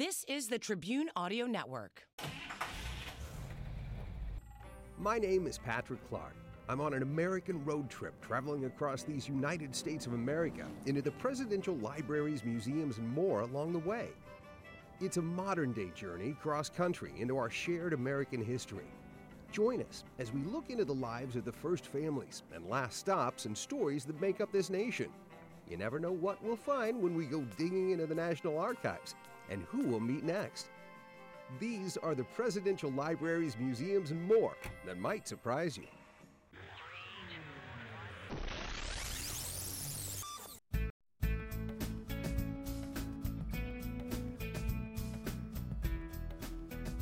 This is the Tribune Audio Network. My name is Patrick Clark. I'm on an American road trip traveling across these United States of America into the presidential libraries, museums, and more along the way. It's a modern day journey cross country into our shared American history. Join us as we look into the lives of the first families and last stops and stories that make up this nation. You never know what we'll find when we go digging into the National Archives and who we'll meet next. These are the presidential libraries, museums, and more that might surprise you.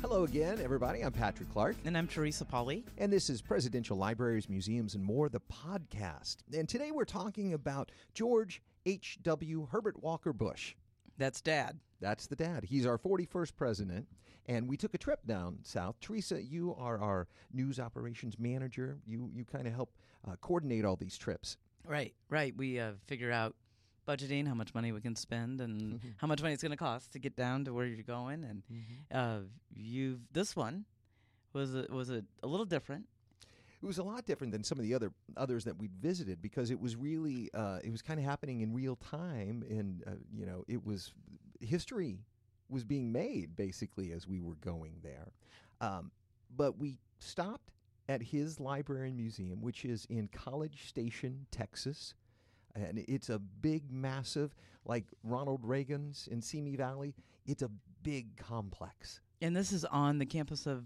Hello again, everybody. I'm Patrick Clark. And I'm Teresa Polly. And this is Presidential Libraries, Museums, and More, the podcast. And today we're talking about George H.W. Herbert Walker Bush. That's dad. That's the dad. He's our 41st president. And we took a trip down south. Teresa, you are our news operations manager. You, you kind of help uh, coordinate all these trips. Right, right. We uh, figure out budgeting, how much money we can spend, and mm-hmm. how much money it's going to cost to get down to where you're going. And mm-hmm. uh, you've this one was a, was a, a little different it was a lot different than some of the other others that we'd visited because it was really uh, it was kind of happening in real time and uh, you know it was history was being made basically as we were going there. Um, but we stopped at his library and museum which is in college station texas and it's a big massive like ronald reagan's in simi valley it's a big complex. And this is on the campus of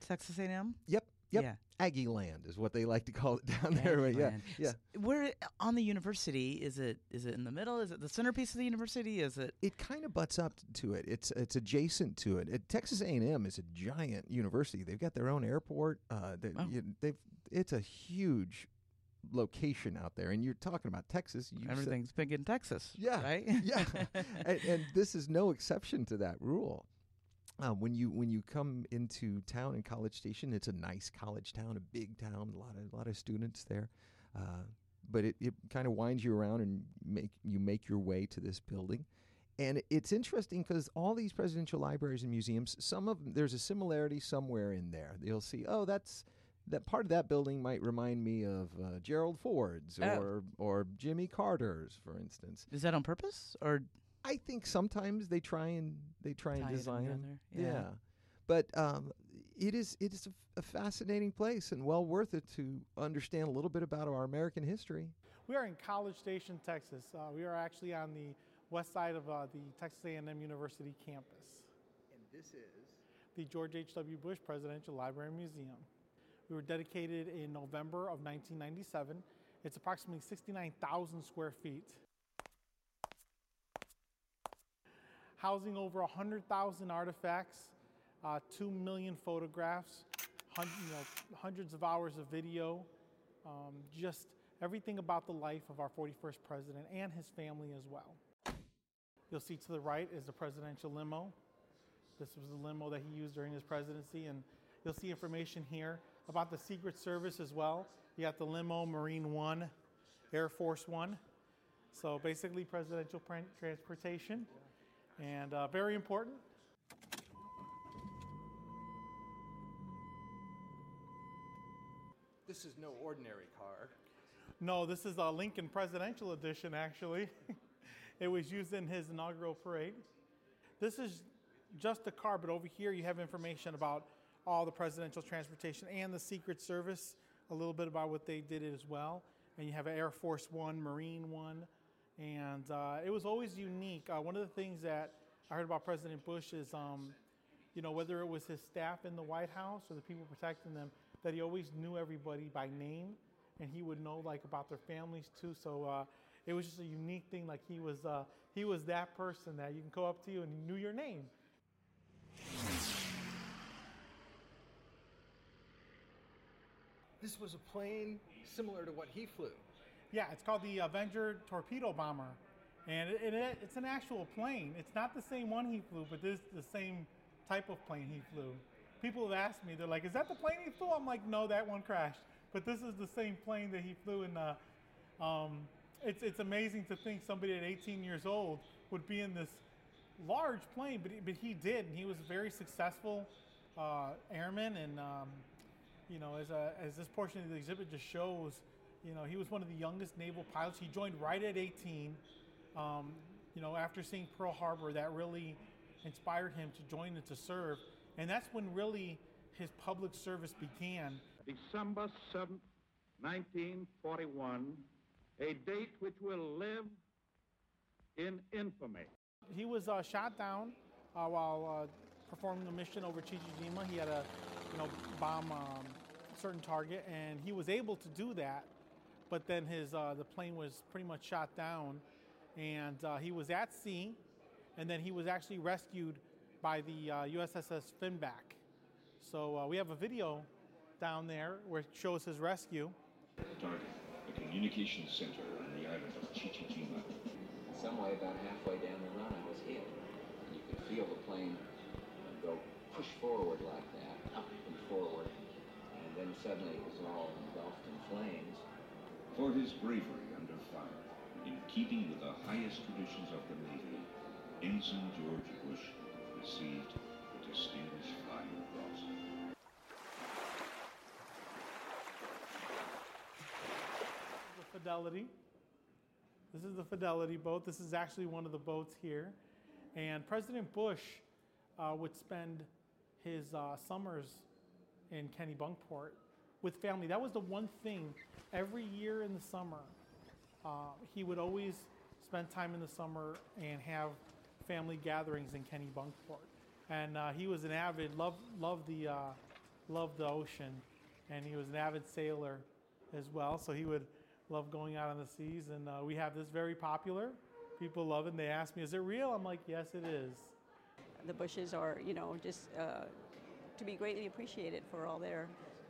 texas a&m yep Yep. Yeah. Aggie Land is what they like to call it down there. Right? Yeah. Yeah. So where on the university is it? Is it in the middle? Is it the centerpiece of the university? Is it? It kind of butts up to it. It's it's adjacent to it. it Texas A&M is a giant university. They've got their own airport. Uh, they, oh. you, they've it's a huge location out there and you're talking about Texas everything's big in Texas yeah right yeah and, and this is no exception to that rule uh, when you when you come into town in College Station, it's a nice college town, a big town, a lot of a lot of students there. Uh, but it, it kind of winds you around and make you make your way to this building. And it's interesting because all these presidential libraries and museums, some of them, there's a similarity somewhere in there. You'll see, oh, that's that part of that building might remind me of uh, Gerald Ford's oh. or or Jimmy Carter's, for instance. Is that on purpose or? I think sometimes they try and they try Tie and design them. Yeah. yeah. But um, it is it is a, a, fascinating place and well worth it to understand a little bit about our American history. We are in College Station, Texas. Uh, we are actually on the west side of uh, the Texas A&M University campus. And this is the George H.W. Bush Presidential Library and Museum. We were dedicated in November of 1997. It's approximately 69,000 square feet. Housing over 100,000 artifacts, uh, 2 million photographs, you know, hundreds of hours of video, um, just everything about the life of our 41st president and his family as well. You'll see to the right is the presidential limo. This was the limo that he used during his presidency, and you'll see information here about the Secret Service as well. You got the limo, Marine One, Air Force One. So basically, presidential transportation and uh, very important. This is no ordinary car. No, this is a Lincoln Presidential Edition, actually. it was used in his inaugural parade. This is just a car, but over here you have information about all the presidential transportation and the Secret Service, a little bit about what they did as well. And you have Air Force One, Marine One, and uh, it was always unique. Uh, one of the things that I heard about President Bush is, um, you know, whether it was his staff in the White House or the people protecting them, that he always knew everybody by name, and he would know like about their families too. So uh, it was just a unique thing. Like he was, uh, he was that person that you can go up to you and he knew your name. This was a plane similar to what he flew. Yeah, it's called the Avenger Torpedo Bomber, and it, it, it's an actual plane. It's not the same one he flew, but this is the same type of plane he flew. People have asked me, they're like, "Is that the plane he flew?" I'm like, "No, that one crashed." But this is the same plane that he flew in. Uh, um, it's it's amazing to think somebody at 18 years old would be in this large plane, but he, but he did, and he was a very successful uh, airman. And um, you know, as a, as this portion of the exhibit just shows, you know, he was one of the youngest naval pilots. He joined right at 18. Um, you know, after seeing Pearl Harbor, that really inspired him to join and to serve. And that's when really his public service began. December 7th, 1941, a date which will live in infamy. He was uh, shot down uh, while uh, performing a mission over Chichijima. He had a, you know, bomb um, certain target, and he was able to do that. But then his uh, the plane was pretty much shot down, and uh, he was at sea, and then he was actually rescued by the USSS uh, Finback. So we have a video down there where it shows his rescue. Target, a communications center on the island of Chichijima. Some way about halfway down the run, I was hit. And you could feel the plane go push forward like that, up and forward, and then suddenly it was all engulfed in flames. For his bravery under fire, in keeping with the highest traditions of the Navy, Ensign George Bush received the Distinguished Flying Cross. The Fidelity. This is the Fidelity boat. This is actually one of the boats here. And President Bush uh, would spend his uh, summers in Kennebunkport with family. That was the one thing every year in the summer. Uh, he would always spend time in the summer and have family gatherings in Kennebunkport. And uh, he was an avid, love, love the, uh, love the ocean, and he was an avid sailor as well. So he would love going out on the seas. And uh, we have this very popular. People love it. And they ask me, "Is it real?" I'm like, "Yes, it is." The Bushes are, you know, just uh, to be greatly appreciated for all their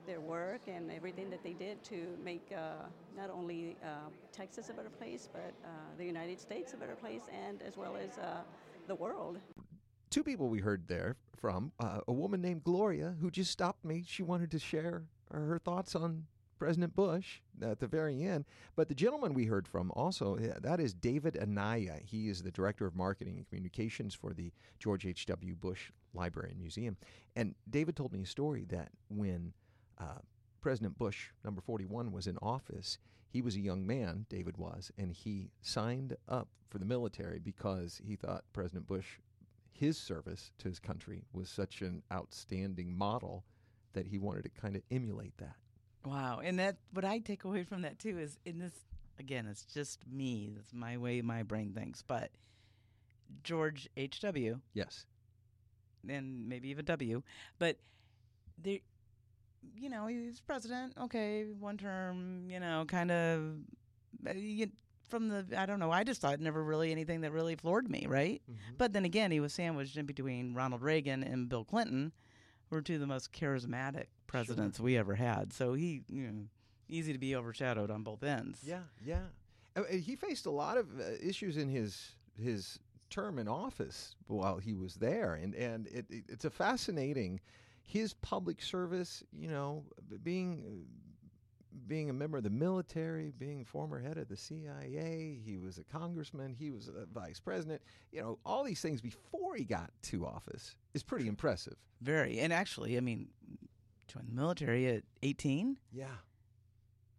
their work and everything that they did to make uh, not only uh, Texas a better place, but uh, the United States a better place, and as well as uh, the world. Two people we heard there from uh, a woman named Gloria who just stopped me. She wanted to share her thoughts on President Bush at the very end. But the gentleman we heard from also, that is David Anaya. He is the Director of Marketing and Communications for the George H.W. Bush Library and Museum. And David told me a story that when uh, President Bush, number 41, was in office, he was a young man, David was, and he signed up for the military because he thought President Bush, his service to his country, was such an outstanding model that he wanted to kind of emulate that. Wow. And that what I take away from that too is in this again, it's just me. That's my way my brain thinks. But George H. W. Yes. And maybe even W. But there you know, he's president, okay, one term, you know, kind of uh, from the I don't know. I just thought never really anything that really floored me, right? Mm-hmm. But then again, he was sandwiched in between Ronald Reagan and Bill Clinton, who were two of the most charismatic presidents sure. we ever had. So he, you know, easy to be overshadowed on both ends. Yeah, yeah. Uh, he faced a lot of uh, issues in his his term in office while he was there, and and it, it, it's a fascinating his public service. You know, being uh, being a member of the military, being former head of the CIA, he was a congressman, he was a vice president. You know, all these things before he got to office is pretty impressive. Very, and actually, I mean, joined the military at 18? Yeah.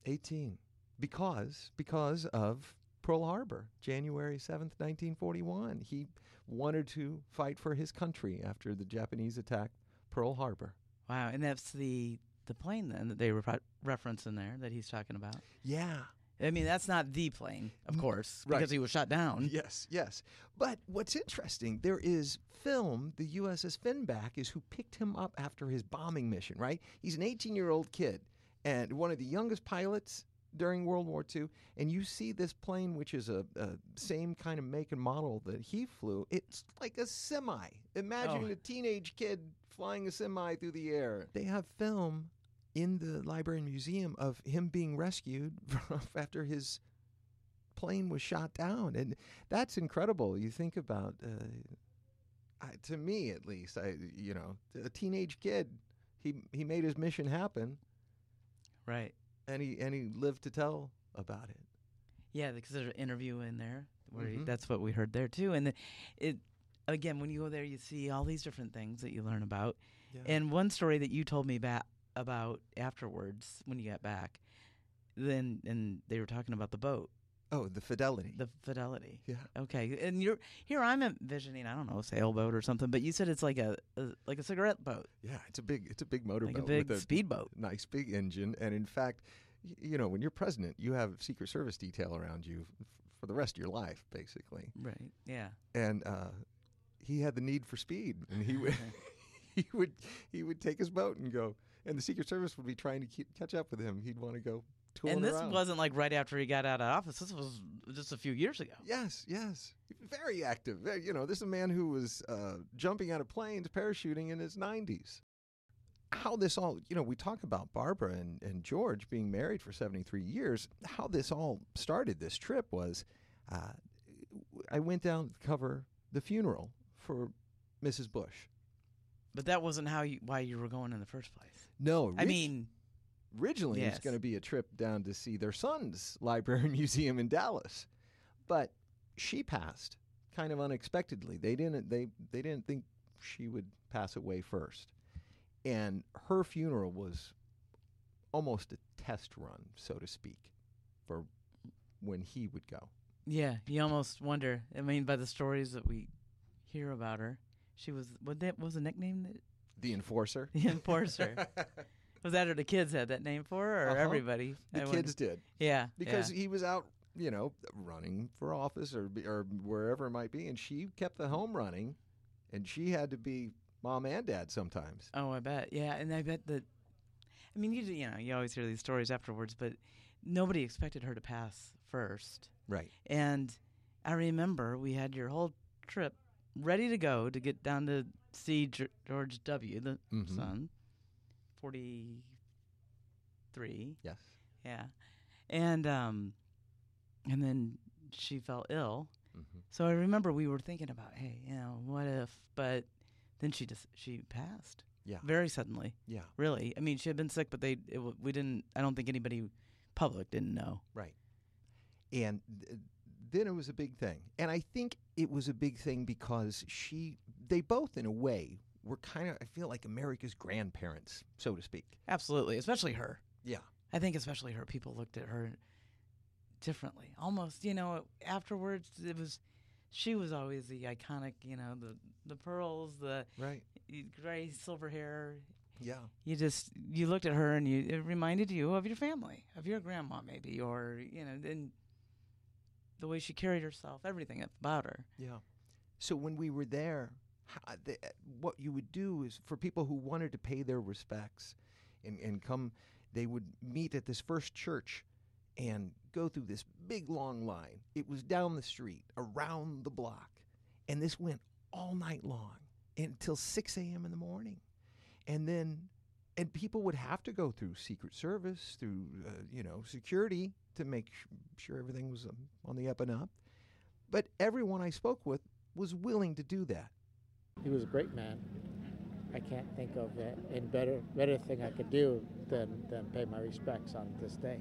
18. Because because of Pearl Harbor, January 7th, 1941. He wanted to fight for his country after the Japanese attacked Pearl Harbor. Wow, and that's the the plane then that they re- reference in there that he's talking about. Yeah. I mean, that's not the plane, of course, right. because he was shot down. Yes, yes. But what's interesting, there is film, the USS Finback is who picked him up after his bombing mission, right? He's an 18 year old kid and one of the youngest pilots during World War II, and you see this plane, which is a, a same kind of make and model that he flew. It's like a semi. Imagine Oh. a teenage kid flying a semi through the air. They have film in the library and museum of him being rescued after his plane was shot down, and that's incredible. You think about, uh, I, to me at least, I you know, a teenage kid, he he made his mission happen, Right. and he and he lived to tell about it. Yeah, because there's an interview in there where he- Mhm. that's what we heard there too. And the, it again, when you go there, you see all these different things that you learn about. Yeah. And one story that you told me about about afterwards when you got back, then and they were talking about the boat, Oh, the fidelity. the Fidelity. Yeah. Okay, and you're here. I'm envisioning, I don't know, a sailboat or something, but you said it's like a, a like a cigarette boat. Yeah, it's a big it's a big motorboat Like a big with a speedboat. nice big engine, and in fact, you know, when you're president, you have Secret Service detail around you f- for the rest of your life, basically. Right. Yeah. And uh, he had the need for speed, and he would he would he would take his boat and go, and the Secret Service would be trying to keep, catch up with him. He'd want to go and this around. wasn't like right after he got out of office. This was just a few years ago. Yes, yes. Very active. You know, this is a man who was uh, jumping out of planes, parachuting in his 90s. How this all, you know, we talk about Barbara and, and George being married for 73 years. How this all started, this trip, was uh, I went down to cover the funeral for Mrs. Bush. But that wasn't how you why you were going in the first place. No, I mean, originally yes. was going to be a trip down to see their son's library and museum in Dallas, but she passed kind of unexpectedly. They didn't they they didn't think she would pass away first, and her funeral was almost a test run, so to speak, for when he would go. yeah, you almost wonder. I mean, by the stories that we hear about her, she was what that what was the nickname that The enforcer. the enforcer. was that or the kids had that name for her, or Uh-huh. everybody? The I kids did. Yeah, because yeah. he was out, you know, running for office or or wherever it might be, and she kept the home running, and she had to be mom and dad sometimes. Oh, I bet. Yeah, and I bet that. I mean, you you know you always hear these stories afterwards, but nobody expected her to pass first. Right. And I remember we had your whole trip ready to go to get down to see Ge- George W. the Mhm. son, forty three. Yes. Yeah, and um, and then she fell ill. Mhm. So I remember we were thinking about, hey, you know, what if? But then she just she passed. Yeah. Very suddenly. Yeah. Really. I mean, she had been sick, but they it, we didn't. I don't think anybody public didn't know. Right. And th- then it was a big thing. And I think it was a big thing because she, they both, in a way, were kind of, I feel like America's grandparents, so to speak. Absolutely, especially her. Yeah. I think especially her. People looked at her differently. Almost, you know, afterwards it was. She was always the iconic, you know, the the pearls, the Right. gray silver hair. Yeah. You just you looked at her and you it reminded you of your family, of your grandma maybe, or you know, and the way she carried herself, everything about her. Yeah. So when we were there, ho- uh, the, uh, what you would do is for people who wanted to pay their respects and, and come, they would meet at this first church and go through this big long line. It was down the street, around the block. And this went all night long until 6 a.m. in the morning. And then, and people would have to go through Secret Service, through, uh, you know, security to make sh- sure everything was um, on the up and up. But everyone I spoke with was willing to do that. He was a great man. I can't think of a, a better better thing I could do than, than pay my respects on this day.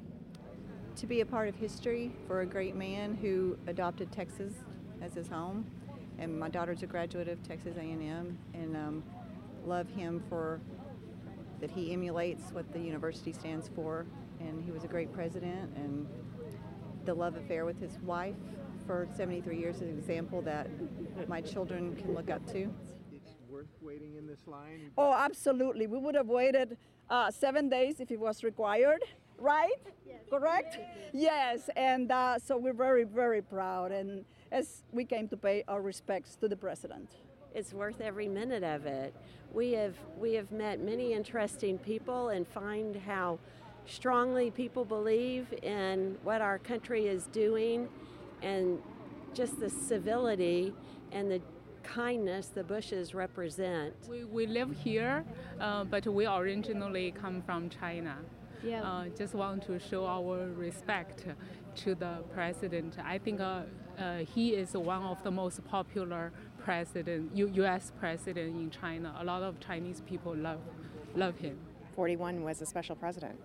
to be a part of history for a great man who adopted Texas as his home. And my daughter's a graduate of Texas A&M, and um, love him for that he emulates what the university stands for. And he was a great president, and the love affair with his wife for 73 years is an example that my children can look up to. It's worth waiting in this line. Oh, absolutely. We would have waited uh, seven days if it was required, right? Correct? Yes, and uh, so we're very, very proud, and as we came to pay our respects to the president. It's worth every minute of it. We have we have met many interesting people and find how strongly people believe in what our country is doing and just the civility and the kindness the Bushes represent. We, we live here, uh, but we originally come from China. Yeah. Uh, just want to show our respect to the president. I think uh, uh, he is one of the most popular president, U- U.S. president in China. A lot of Chinese people love love him. 41 was a special president.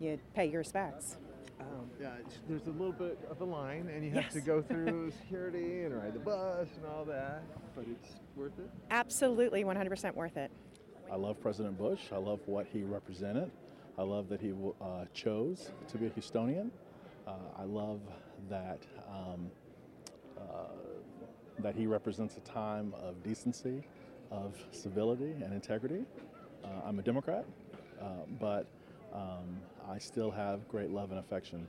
You pay your respects. Um, yeah, there's a little bit of a line, and you have to go through security and ride the bus and all that. But it's worth it. Absolutely 100% worth it. I love President Bush. I love what he represented. I love that he uh, chose to be a Houstonian. Uh, I love that um, uh, that he represents a time of decency, of civility and integrity. Uh, I'm a Democrat, uh, but um, I still have great love and affection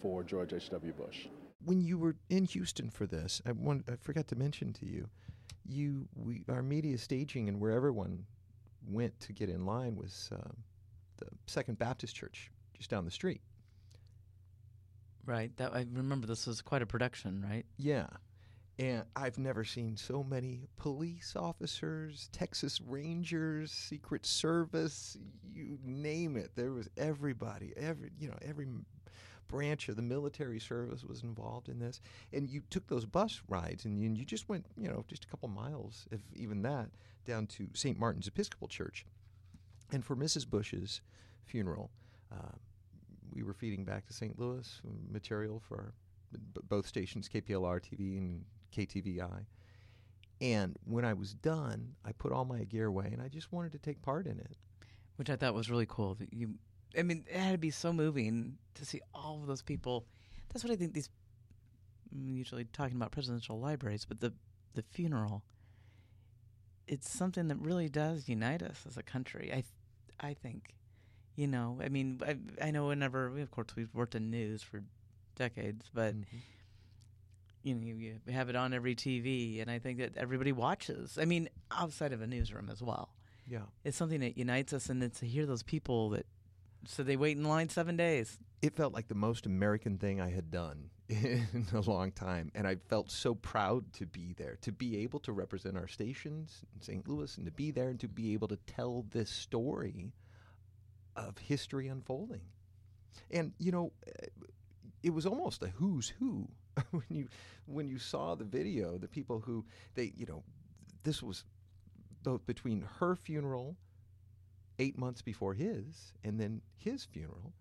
for George H.W. Bush. When you were in Houston for this, I, want, I forgot to mention to you, you we our media staging and where everyone went to get in line was uh, the Second Baptist Church just down the street. Right. That I remember. This was quite a production, right? Yeah. And I've never seen so many police officers, Texas Rangers, Secret Service, you name it. There was everybody, every you know, every branch of the military service was involved in this. And you took those bus rides and you, just went, you know, just a couple miles, if even that, down to St. Martin's Episcopal Church. And for Mrs. Bush's funeral, uh, we were feeding back to St. Louis um, material for b- both stations, KPLR TV and KTVI. And when I was done, I put all my gear away and I just wanted to take part in it. which I thought was really cool. That you, I mean, it had to be so moving to see all of those people. That's what I think these. I'm usually talking about presidential libraries, but the the funeral. It's something that really does unite us as a country. I, th- I think, you know. I mean, I, I know whenever we, of course, we've worked in news for decades, but mm-hmm. You know, you, have it on every TV, and I think that everybody watches. I mean, outside of a newsroom as well. Yeah. It's something that unites us, and it's to hear those people that, so they wait in line seven days. It felt like the most American thing I had done in a long time. And I felt so proud to be there, to be able to represent our stations in St. Louis and to be there and to be able to tell this story of history unfolding. And, you know, it was almost a who's who when you when you saw the video, the people who they, you know, this was both between her funeral eight months before his and then his funeral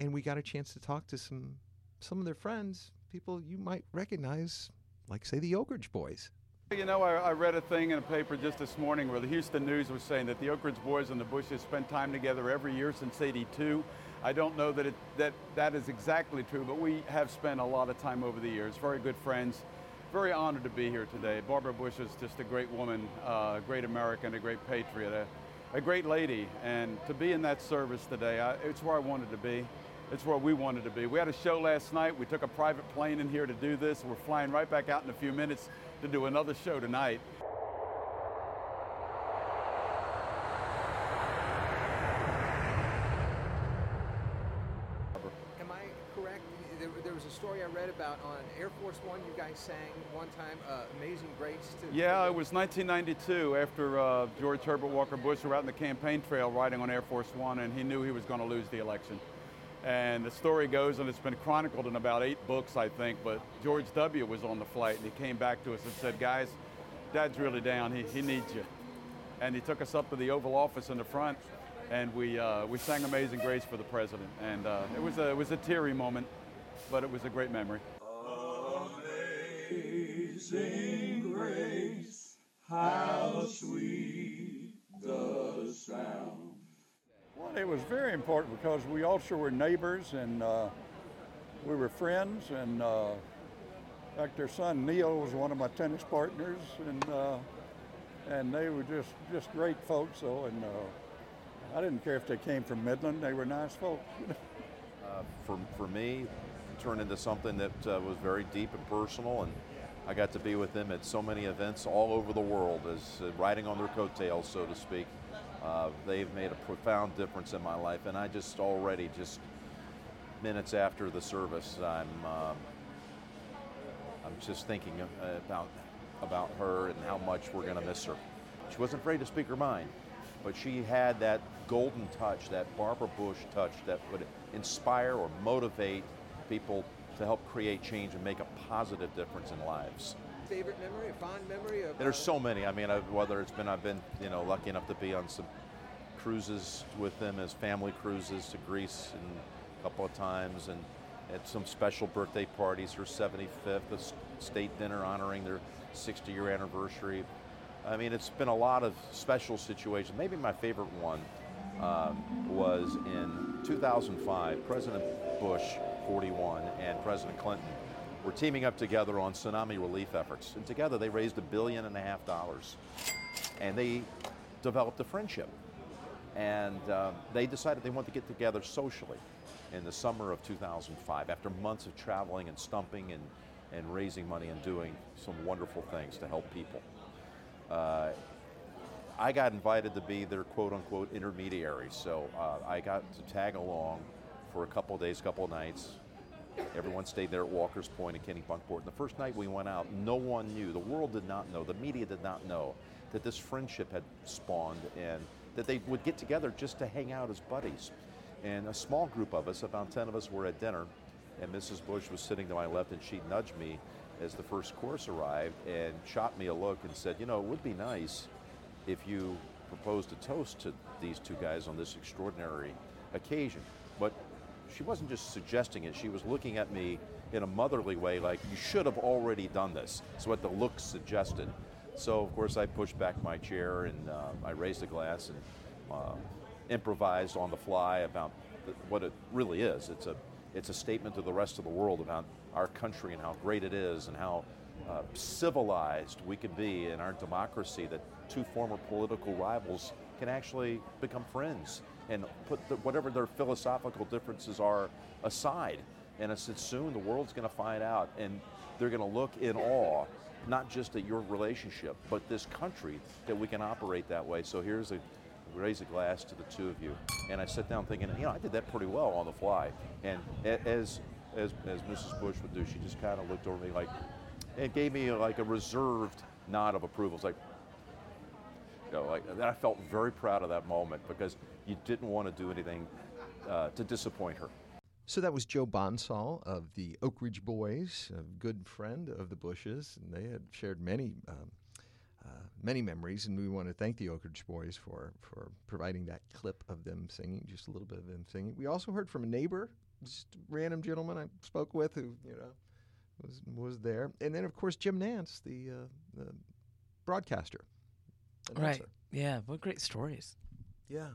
and we got a chance to talk to some some of their friends people you might recognize like say the oak ridge boys You know, I, I read a thing in a paper just this morning where the Houston News was saying that the Oak Ridge Boys and the Bushes spent time together every year since '82. I don't know that it, that that is exactly true, but we have spent a lot of time over the years. Very good friends. Very honored to be here today. Barbara Bush is just a great woman, uh, a great American, a great patriot, a, a great lady, and to be in that service today, I, it's where I wanted to be. It's where we wanted to be. We had a show last night. We took a private plane in here to do this. We're flying right back out in a few minutes to do another show tonight. Am I correct? There, there was a story I read about on Air Force One. You guys sang one time uh, "Amazing Grace." To Yeah, it was 1992 after uh, George Herbert Walker Bush were out in the campaign trail riding on Air Force One, and he knew he was going to lose the election. And the story goes, and it's been chronicled in about eight books, I think. But George W. was on the flight, and he came back to us and said, "Guys, Dad's really down. He, he needs you." And he took us up to the Oval Office in the front, and we uh, we sang "Amazing Grace" for the president. And uh, it was a it was a teary moment, but it was a great memory. Amazing grace, how sweet the sound. Well, it was very important because we also were neighbors and uh, we were friends. And uh, in fact, their son Neil was one of my tennis partners, and uh, and they were just just great folks. So, and uh, I didn't care if they came from Midland; they were nice folks. uh, for, for me, it turned into something that uh, was very deep and personal, and I got to be with them at so many events all over the world, as uh, riding on their coattails, so to speak. Uh, they've made a profound difference in my life, and I just already, just minutes after the service, I'm um, I'm just thinking about about her and how much we're going to miss her. She wasn't afraid to speak her mind, but she had that golden touch, that Barbara Bush touch that would inspire or motivate people to help create change and make a positive difference in lives. Favorite memory, a fond memory of? There's uh, so many. I mean, I, whether it's been I've been you know lucky enough to be on some cruises with them as family cruises to Greece and a couple of times, and at some special birthday parties. Her 75th, a state dinner honoring their 60 year anniversary. I mean, it's been a lot of special situations. Maybe my favorite one um, was in 2005. President Bush, 41, and President Clinton were teaming up together on tsunami relief efforts. And together they raised a billion and a half dollars. And they developed a friendship. And uh, they decided they wanted to get together socially in the summer of 2005 after months of traveling and stumping and, and raising money and doing some wonderful things to help people. Uh, I got invited to be their quote unquote intermediary, so uh, I got to tag along for a couple days, couple nights. Everyone stayed there at Walker's Point and Kennebunkport. And the first night we went out, no one knew, the world did not know, the media did not know that this friendship had spawned and that they would get together just to hang out as buddies. And a small group of us, about 10 of us, were at dinner, and Mrs. Bush was sitting to my left, and she nudged me as the first course arrived and shot me a look and said, You know, it would be nice if you proposed a toast to these two guys on this extraordinary occasion. But she wasn't just suggesting it, she was looking at me in a motherly way, like, You should have already done this. That's what the look suggested. So, of course, I pushed back my chair and uh, I raised a glass and uh, improvised on the fly about what it really is. It's a, it's a statement to the rest of the world about our country and how great it is and how uh, civilized we can be in our democracy that two former political rivals can actually become friends and put the, whatever their philosophical differences are aside. And I said, soon the world's going to find out and they're going to look in awe, not just at your relationship, but this country that we can operate that way. So here's a raise a glass to the two of you. And I sat down thinking, you know, I did that pretty well on the fly. And as as, as Mrs. Bush would do, she just kind of looked over me like, and gave me like a reserved nod of approval. It's like, you know, I felt very proud of that moment because you didn't want to do anything uh, to disappoint her. So that was Joe Bonsall of the Oak Ridge Boys, a good friend of the Bushes, and they had shared many, um, uh, many memories. And we want to thank the Oak Ridge Boys for for providing that clip of them singing, just a little bit of them singing. We also heard from a neighbor, just a random gentleman I spoke with who you know was was there, and then of course Jim Nantz, the uh, the broadcaster. Right. Yeah. What great stories. Yeah.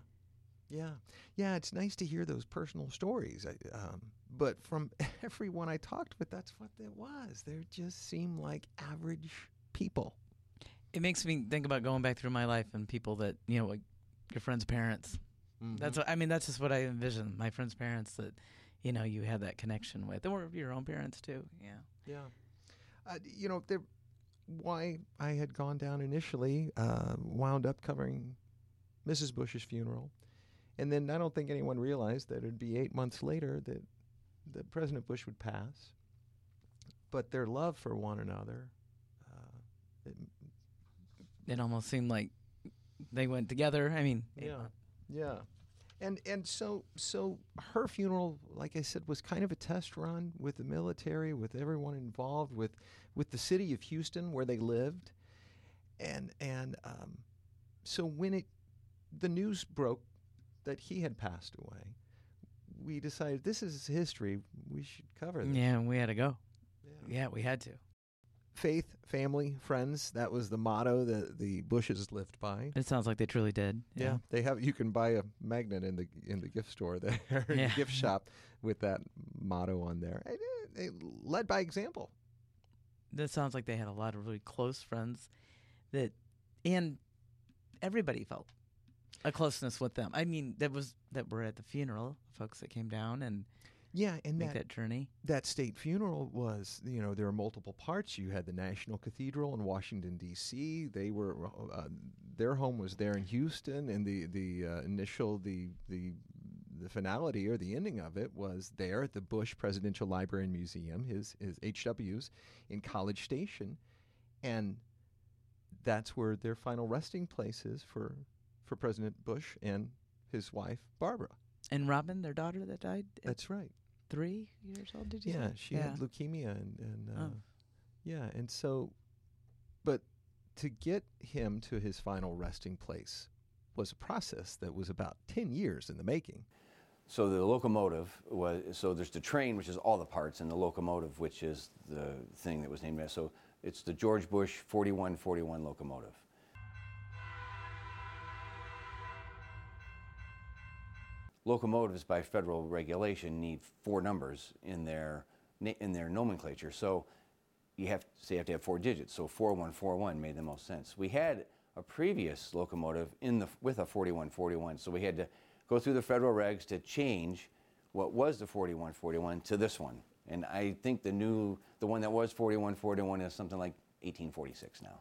Yeah. Yeah, it's nice to hear those personal stories. I, um, but from everyone I talked with, that's what it was. They just seem like average people. It makes me think about going back through my life and people that you know, like your friends' parents. That's Mhm. what I mean. That's just what I envision. My friends' parents that you know you had that connection with, or your own parents too. Yeah. Yeah. Uh, you know, there, why I had gone down initially uh, wound up covering Mrs. Bush's funeral. And then I don't think anyone realized that it'd be eight months later that, that President Bush would pass. But their love for one another, uh, it, It almost seemed like they went together. I mean, Yeah. Yeah. And and so so her funeral, like I said, was kind of a test run with the military, with everyone involved, with with the city of Houston where they lived, and and um, so when it the news broke that he had passed away, we decided this is history. We should cover this. Yeah, we had to go. Yeah, we had to. Faith, family, friends. That was the motto that the Bushes lived by. It sounds like they truly did. Yeah. they have. You can buy a magnet in the in the gift store there, Yeah. the gift shop, with that motto on there. And, uh, They led by example. That sounds like they had a lot of really close friends that, and everybody felt a closeness with them. I mean, that was that were at the funeral, folks that came down, and Yeah, and make that, that journey. That state funeral was, you know, there are multiple parts. You had the National Cathedral in Washington D.C. They were, uh, their home was there in Houston, and the the uh, initial the the the finality or the ending of it was there at the Bush Presidential Library and Museum, his his HW's in College Station, and that's where their final resting place is for for President Bush and his wife Barbara. And Robin, their daughter that died. That's right. Three years old. Did you Yeah, say? she had leukemia and, and uh, Oh. yeah, and so, but to get him to his final resting place was a process that was about ten years in the making. So the locomotive was so there's the train, which is all the parts, and the locomotive, which is the thing that was named after. So it's the George Bush 4141 locomotive. Locomotives, by federal regulation, need four numbers in their in their nomenclature. So you have so you have to have four digits. So 4141 made the most sense. We had a previous locomotive in the with a 4141, so we had to go through the federal regs to change what was the 4141 to this one. And I think the new the one that was 4141 is something like 1846 now.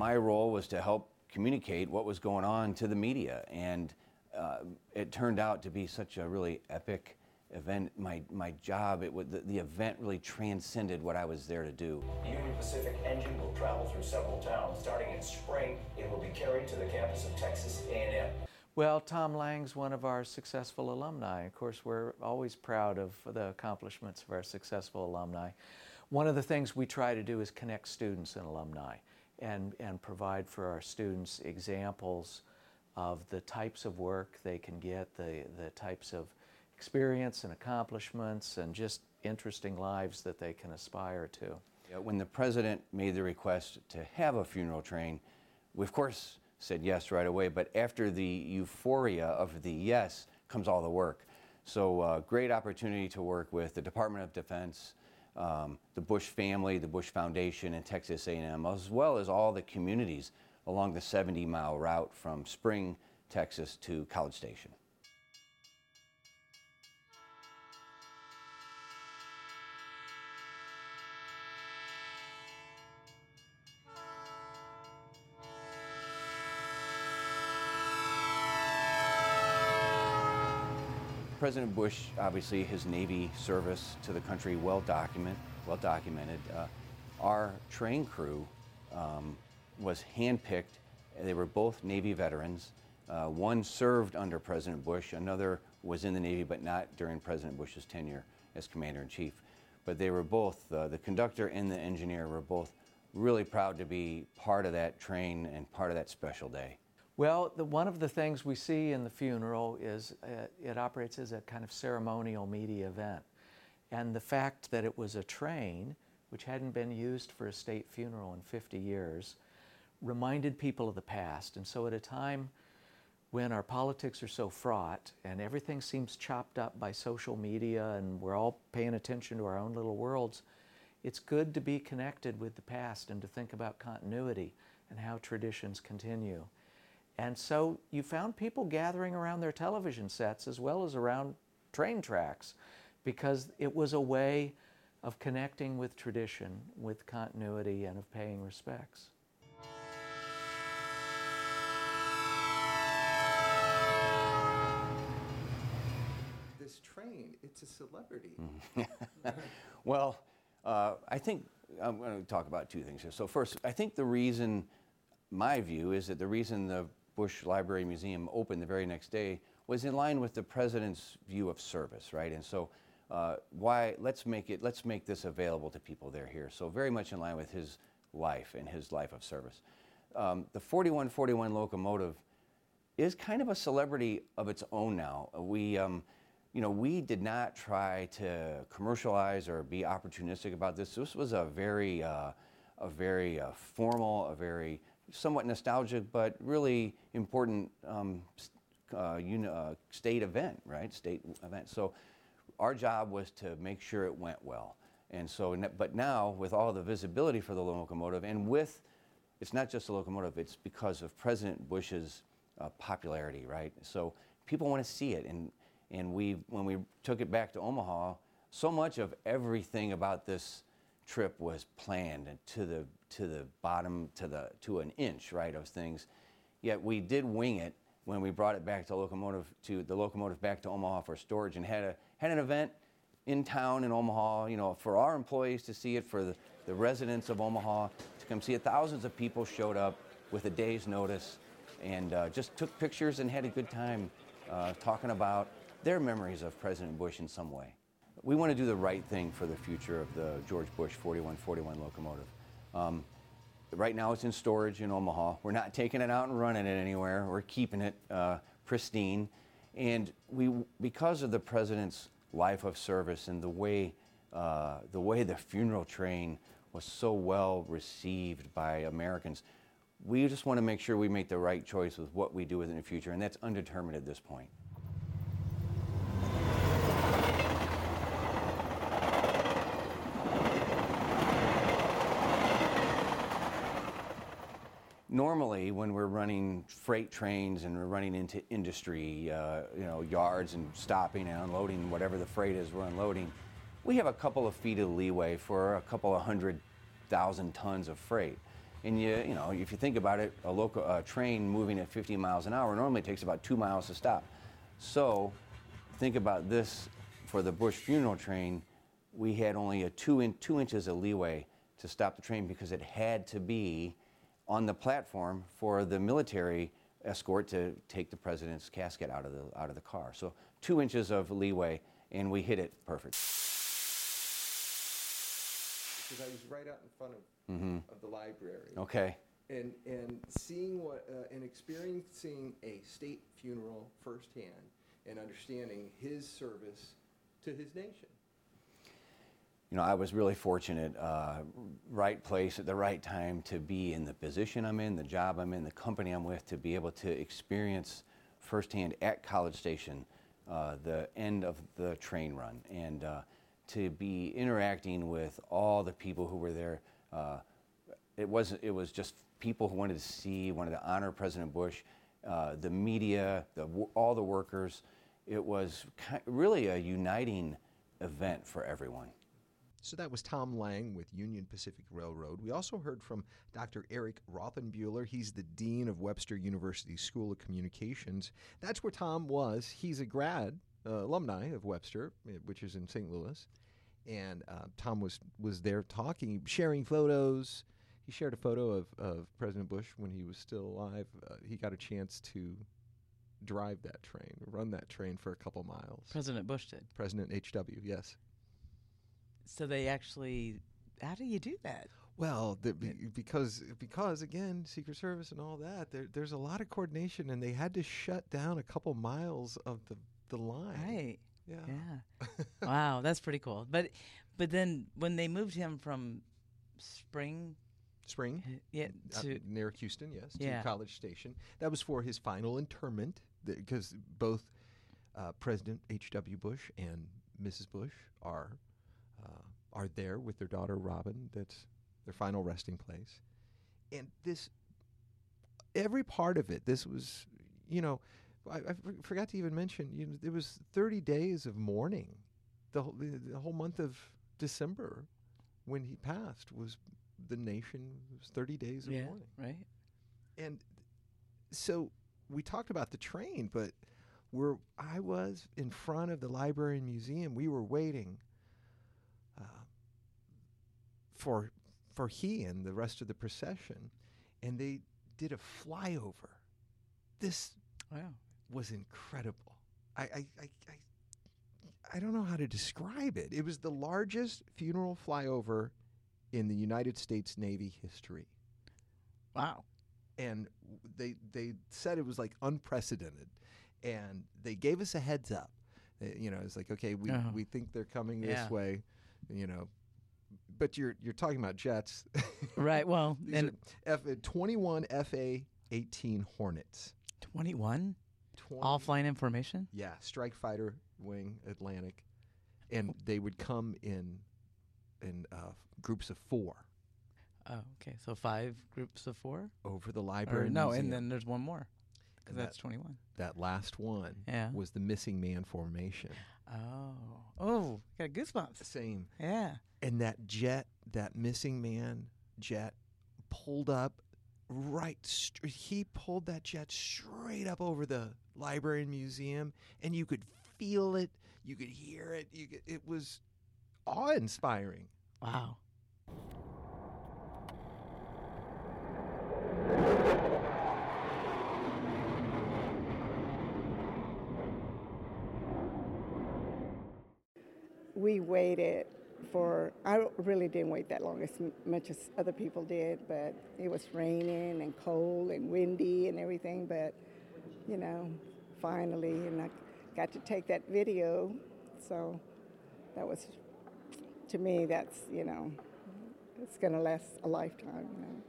my role was to help communicate what was going on to the media, and uh, it turned out to be such a really epic event. My my job, it would, the, the event really transcended what I was there to do. The Union Pacific engine will travel through several towns. Starting in spring, it will be carried to the campus of Texas A&M. Well, Tom Lang's one of our successful alumni. Of course, we're always proud of the accomplishments of our successful alumni. One of the things we try to do is connect students and alumni and, and provide for our students examples of the types of work they can get, the, the types of experience and accomplishments, and just interesting lives that they can aspire to. When the president made the request to have a funeral train, we of course said yes right away, but after the euphoria of the yes comes all the work. So uh, great opportunity to work with the Department of Defense, um, the Bush family, the Bush Foundation, and Texas A&M, as well as all the communities along the 70-mile route from Spring, Texas to College Station. President Bush, obviously, his Navy service to the country well document, well documented. Uh, our train crew um, was handpicked. They were both Navy veterans. Uh, one served under President Bush. Another was in the Navy, but not during President Bush's tenure as Commander in Chief. But they were both, uh, the conductor and the engineer were both really proud to be part of that train and part of that special day. Well, the, one of the things we see in the funeral is uh, it operates as a kind of ceremonial media event. And the fact that it was a train, which hadn't been used for a state funeral in 50 years, reminded people of the past. And so, at a time when our politics are so fraught and everything seems chopped up by social media and we're all paying attention to our own little worlds, it's good to be connected with the past and to think about continuity and how traditions continue. And so you found people gathering around their television sets as well as around train tracks because it was a way of connecting with tradition, with continuity, and of paying respects. This train, it's a celebrity. well, uh, I think I'm going to talk about two things here. So, first, I think the reason, my view, is that the reason the Bush Library Museum opened the very next day was in line with the president's view of service, right? And so, uh, why let's make it let's make this available to people that are here. So, very much in line with his life and his life of service. Um, the 4141 locomotive is kind of a celebrity of its own now. We, um, you know, we did not try to commercialize or be opportunistic about this. This was a very, uh, a very uh, formal, a very somewhat nostalgic, but really important um, uh, uh, state event, right? State event. So our job was to make sure it went well. And so, but now with all the visibility for the locomotive and with it's not just the locomotive, it's because of President Bush's uh, popularity, right? So people want to see it. And, and we, when we took it back to Omaha, so much of everything about this trip was planned and to the, to the bottom, to, the, to an inch, right, of things. Yet we did wing it when we brought it back to locomotive to the locomotive back to Omaha for storage and had a had an event in town in Omaha, you know, for our employees to see it, for the, the residents of Omaha to come see it. Thousands of people showed up with a day's notice and uh, just took pictures and had a good time uh, talking about their memories of President Bush in some way. We want to do the right thing for the future of the George Bush 4141 locomotive. Um, right now it's in storage in Omaha. We're not taking it out and running it anywhere. We're keeping it uh, pristine. And we, because of the president's life of service and the way, uh, the way the funeral train was so well received by Americans, we just want to make sure we make the right choice with what we do with it in the future, and that's undetermined at this point. Normally when we're running freight trains and we're running into industry, uh, you know, yards and stopping and unloading whatever the freight is we're unloading, we have a couple of feet of leeway for a couple of hundred thousand tons of freight. And you, you know, if you think about it, a local a train moving at 50 miles an hour normally takes about two miles to stop. So, think about this: for the Bush funeral train, we had only a two in, two inches of leeway to stop the train because it had to be on the platform for the military escort to take the president's casket out of the out of the car. So two inches of leeway, and we hit it perfect. Because I was right out in front of, Mhm. of the library. Okay. And and seeing what uh, and experiencing a state funeral firsthand and understanding his service to his nation. You know, I was really fortunate, uh, right place at the right time to be in the position I'm in, the job I'm in, the company I'm with, to be able to experience firsthand at College Station uh, the end of the train run and uh, to be interacting with all the people who were there. Uh, it was it was just people who wanted to see, wanted to honor President Bush, uh, the media, the, all the workers. It was really a uniting event for everyone. So that was Tom Lang with Union Pacific Railroad. We also heard from Dr. Eric Rothenbuhler. He's the Dean of Webster University School of Communications. That's where Tom was. He's a grad, uh, alumni of Webster, eh, which is in St. Louis. And uh, Tom was, was there talking, sharing photos. He shared a photo of, of President Bush when he was still alive. Uh, he got a chance to drive that train, run that train for a couple miles. President Bush did. President H.W., yes. So they actually, how do you do that? Well, the, because because again, Secret Service and all that, there, there's a lot of coordination, and they had to shut down a couple miles of the the line. Right. Yeah. Yeah. wow, that's pretty cool. But but then when they moved him from Spring Spring, yeah, uh, to near Houston, yes, Yeah. to College Station. That was for his final interment, because both uh, President H. W. Bush and Mrs. Bush are uh, are there with their daughter Robin. That's their final resting place, and this every part of it. This was, you know, I, I forgot to even mention. You know, there was 30 days of mourning. The whole, the, the whole month of December, when he passed, was the nation was 30 days of yeah, mourning. right. And so we talked about the train, but where I was in front of the library and museum, we were waiting for for he and the rest of the procession, and they did a flyover. This wow. was incredible. I, I, I, I I don't know how to describe it. It was the largest funeral flyover in the United States Navy history. Wow. And they they said it was like unprecedented, and they gave us a heads up. Uh, you know, it's like okay, we Uh-huh. we think they're coming this Yeah. way. You know, but you're you're talking about jets, Right, well, and- F twenty one FA eighteen Hornets. 21? All flying in formation? Yeah, strike fighter wing Atlantic, and they would come in in uh, groups of four. Oh, okay. So five groups of four over the Or library. no, museum. and then there's one more because that's that- 21. That last one Yeah. was the missing man formation. Oh, oh, got goosebumps. Same. Yeah. And that jet, that missing man jet, pulled up right. He pulled that jet straight up over the library and museum, and you could feel it. You could hear it. You could, it was awe-inspiring. Wow. We waited for i really didn't wait that long as much as other people did but it was raining and cold and windy and everything but you know finally and i got to take that video. So that was to me that's you know it's going to last a lifetime you know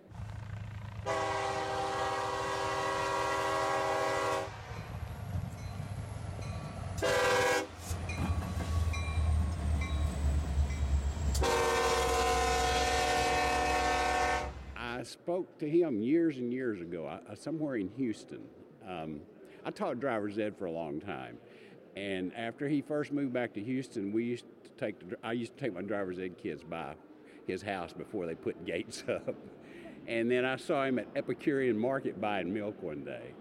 I spoke to him years and years ago, I, I- somewhere in Houston. Um, I taught driver's ed for a long time, and after he first moved back to Houston, we used to take the, I used to take my driver's ed kids by his house before they put gates up, and then I saw him at Epicurean Market buying milk one day.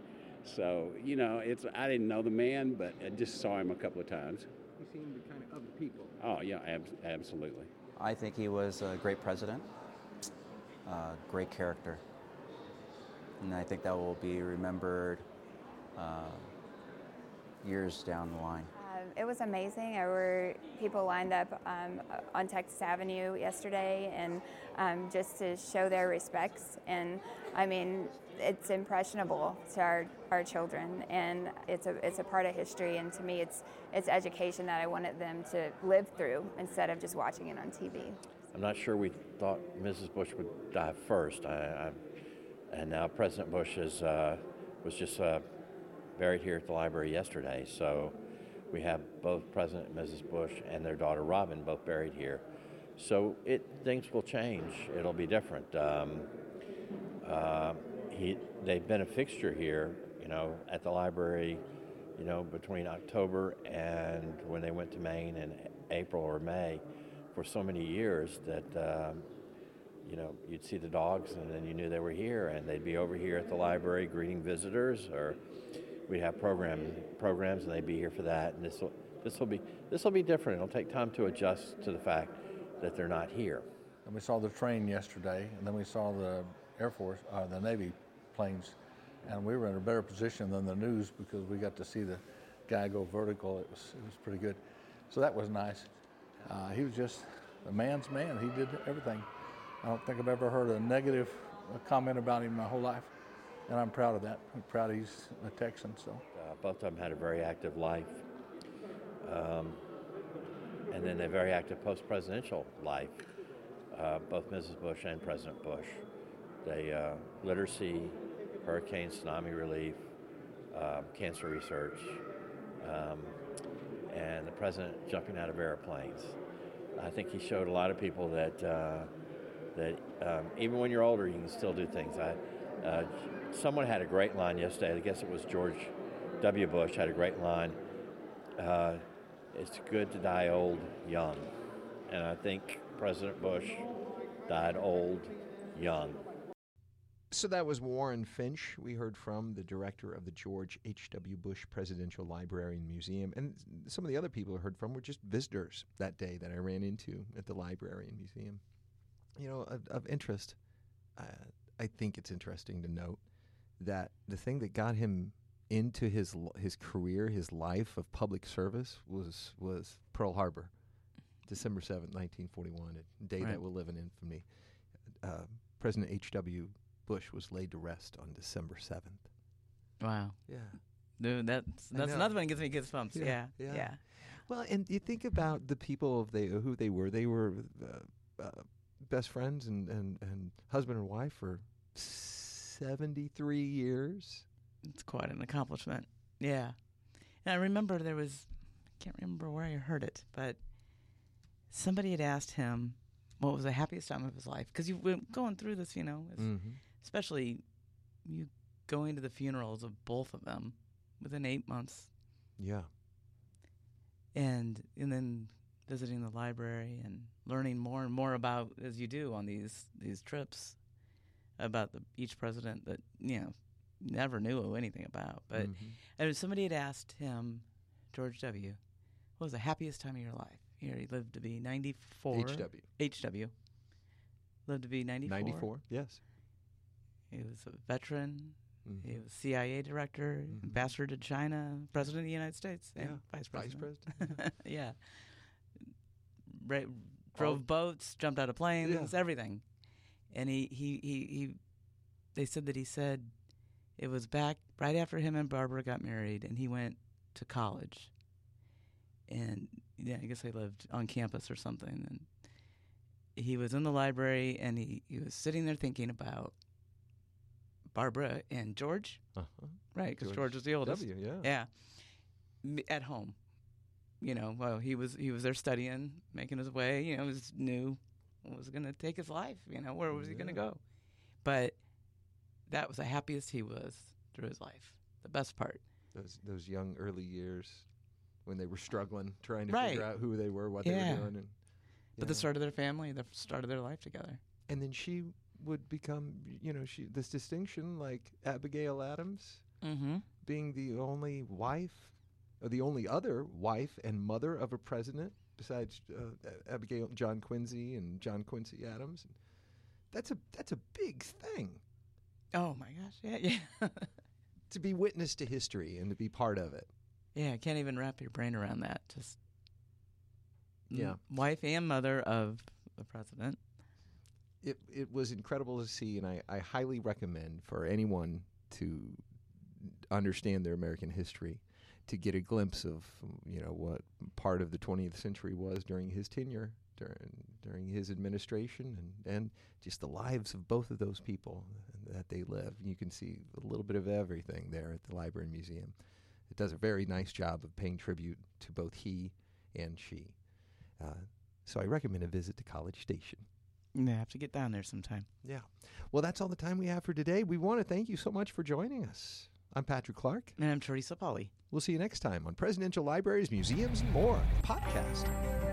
So you know, it's I didn't know the man, but I just saw him a couple of times. He seemed to kind of of the people. Oh yeah, ab- absolutely. I think he was a great president, uh, great character, and I think that will be remembered uh, years down the line. Um, it was amazing. There were people lined up um, on Texas Avenue yesterday, and um, just to show their respects. And I mean, it's impressionable to our, our children, and it's a it's a part of history. And to me, it's it's education that I wanted them to live through instead of just watching it on TV. I'm not sure we thought Mrs. Bush would die first. I, I, and now President Bush is, uh, was just uh, buried here at the library yesterday. So we have both President and Mrs. Bush and their daughter Robin both buried here. So it things will change. It'll be different. Um, uh, he, they've been a fixture here, you know, at the library, you know, between October and when they went to Maine in April or May for so many years that, um, you know, you'd see the dogs and then you knew they were here and they'd be over here at the library greeting visitors or we'd have program programs and they'd be here for that and this will this will be this will be different. It'll take time to adjust to the fact that they're not here. And we saw the train yesterday, and then we saw the Air Force, uh, the Navy planes, and we were in a better position than the news because we got to see the guy go vertical. It was it was pretty good. So that was nice. Uh, he was just a man's man. He did everything. I don't think I've ever heard a negative comment about him my whole life, and I'm proud of that. I'm proud he's a Texan. So. Uh, both of them had a very active life. Um, and then a very active post presidential life, uh, both Mrs. Bush and President Bush. They, uh, literacy, hurricane, tsunami relief, um, cancer research, um, and the president jumping out of airplanes. I think he showed a lot of people that, uh, that um, even when you're older, you can still do things. I, uh, someone had a great line yesterday, I guess it was George W. Bush had a great line. Uh, it's good to die old young. And I think President Bush died old young. So that was Warren Finch. We heard from the director of the George H.W. Bush Presidential Library and Museum. And some of the other people I heard from were just visitors that day that I ran into at the library and museum. You know, of, of interest, uh, I think it's interesting to note that the thing that got him into his his career, his life of public service was was Pearl Harbor, December seventh, nineteen forty one, a day Right. that will live in infamy. Uh, President H. W. Bush was laid to rest on December seventh. Wow. Yeah. Dude, that's that's another one that gives me goosebumps. Yeah. yeah. Yeah. Well, and you think about the people of they who they were. They were uh, uh, best friends and, and, and husband and wife for seventy three years. It's quite an accomplishment. Yeah. And I remember there was, I can't remember where I heard it, but somebody had asked him what was the happiest time of his life because you've been going through this, you know, it's- Mhm. Especially you going to the funerals of both of them within eight months, Yeah. and and then visiting the library and learning more and more about as you do on these these trips about the each president that you know never knew anything about. But Mhm. and somebody had asked him, George W, what was the happiest time of your life? Here he lived to be ninety four. HW. HW. Lived to be ninety four. 94, yes. He was a veteran. He Mhm. was CIA director, ambassador to China, president of the United States, and Yeah, vice vice president. yeah. Ra- drove All- boats, jumped out of planes, Yeah. everything. And he, he, he, he, they said that he said it was back right after him and Barbara got married, and he went to college. And yeah, I guess they lived on campus or something. And he was in the library, and he, he was sitting there thinking about Barbara and George. Uh-huh. Right, because George, George was the oldest. W, yeah. Yeah. At home. You know, well, he was he was there studying, making his way. You know, was new, was going to take his life. You know, where was he going to go? But that was the happiest he was through his life. The best part. Those those young early years when they were struggling, trying to Right. figure out who they were, what Yeah. they were doing, and But the start of their family, the start of their life together. and then she would become, you know, she this distinction like Abigail Adams, mm-hmm. being the only wife, or the only other wife and mother of a president besides uh, Abigail John Quincy and John Quincy Adams. That's a that's a big thing. Oh my gosh! Yeah, yeah. to be witness to history and to be part of it. Yeah, I can't even wrap your brain around that. Just Yeah. wife and mother of the president. It it was incredible to see, and I, I highly recommend for anyone to understand their American history to get a glimpse of you know what part of the 20th century was during his tenure during during his administration and and just the lives of both of those people that they live you can see a little bit of everything there at the library and museum. It does a very nice job of paying tribute to both he and she. Uh, so I recommend a visit to College Station Yeah, have to get down there sometime. yeah. Well, that's all the time we have for today. We want to thank you so much for joining us. I'm Patrick Clark. And I'm Teresa Polly. We'll see you next time on Presidential Libraries, Museums, and More podcast.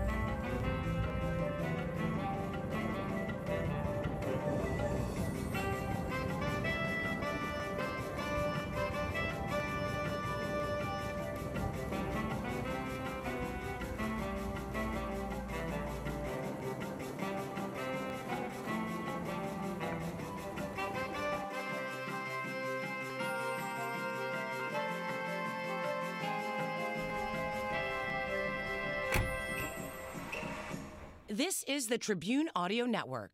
The Tribune Audio Network.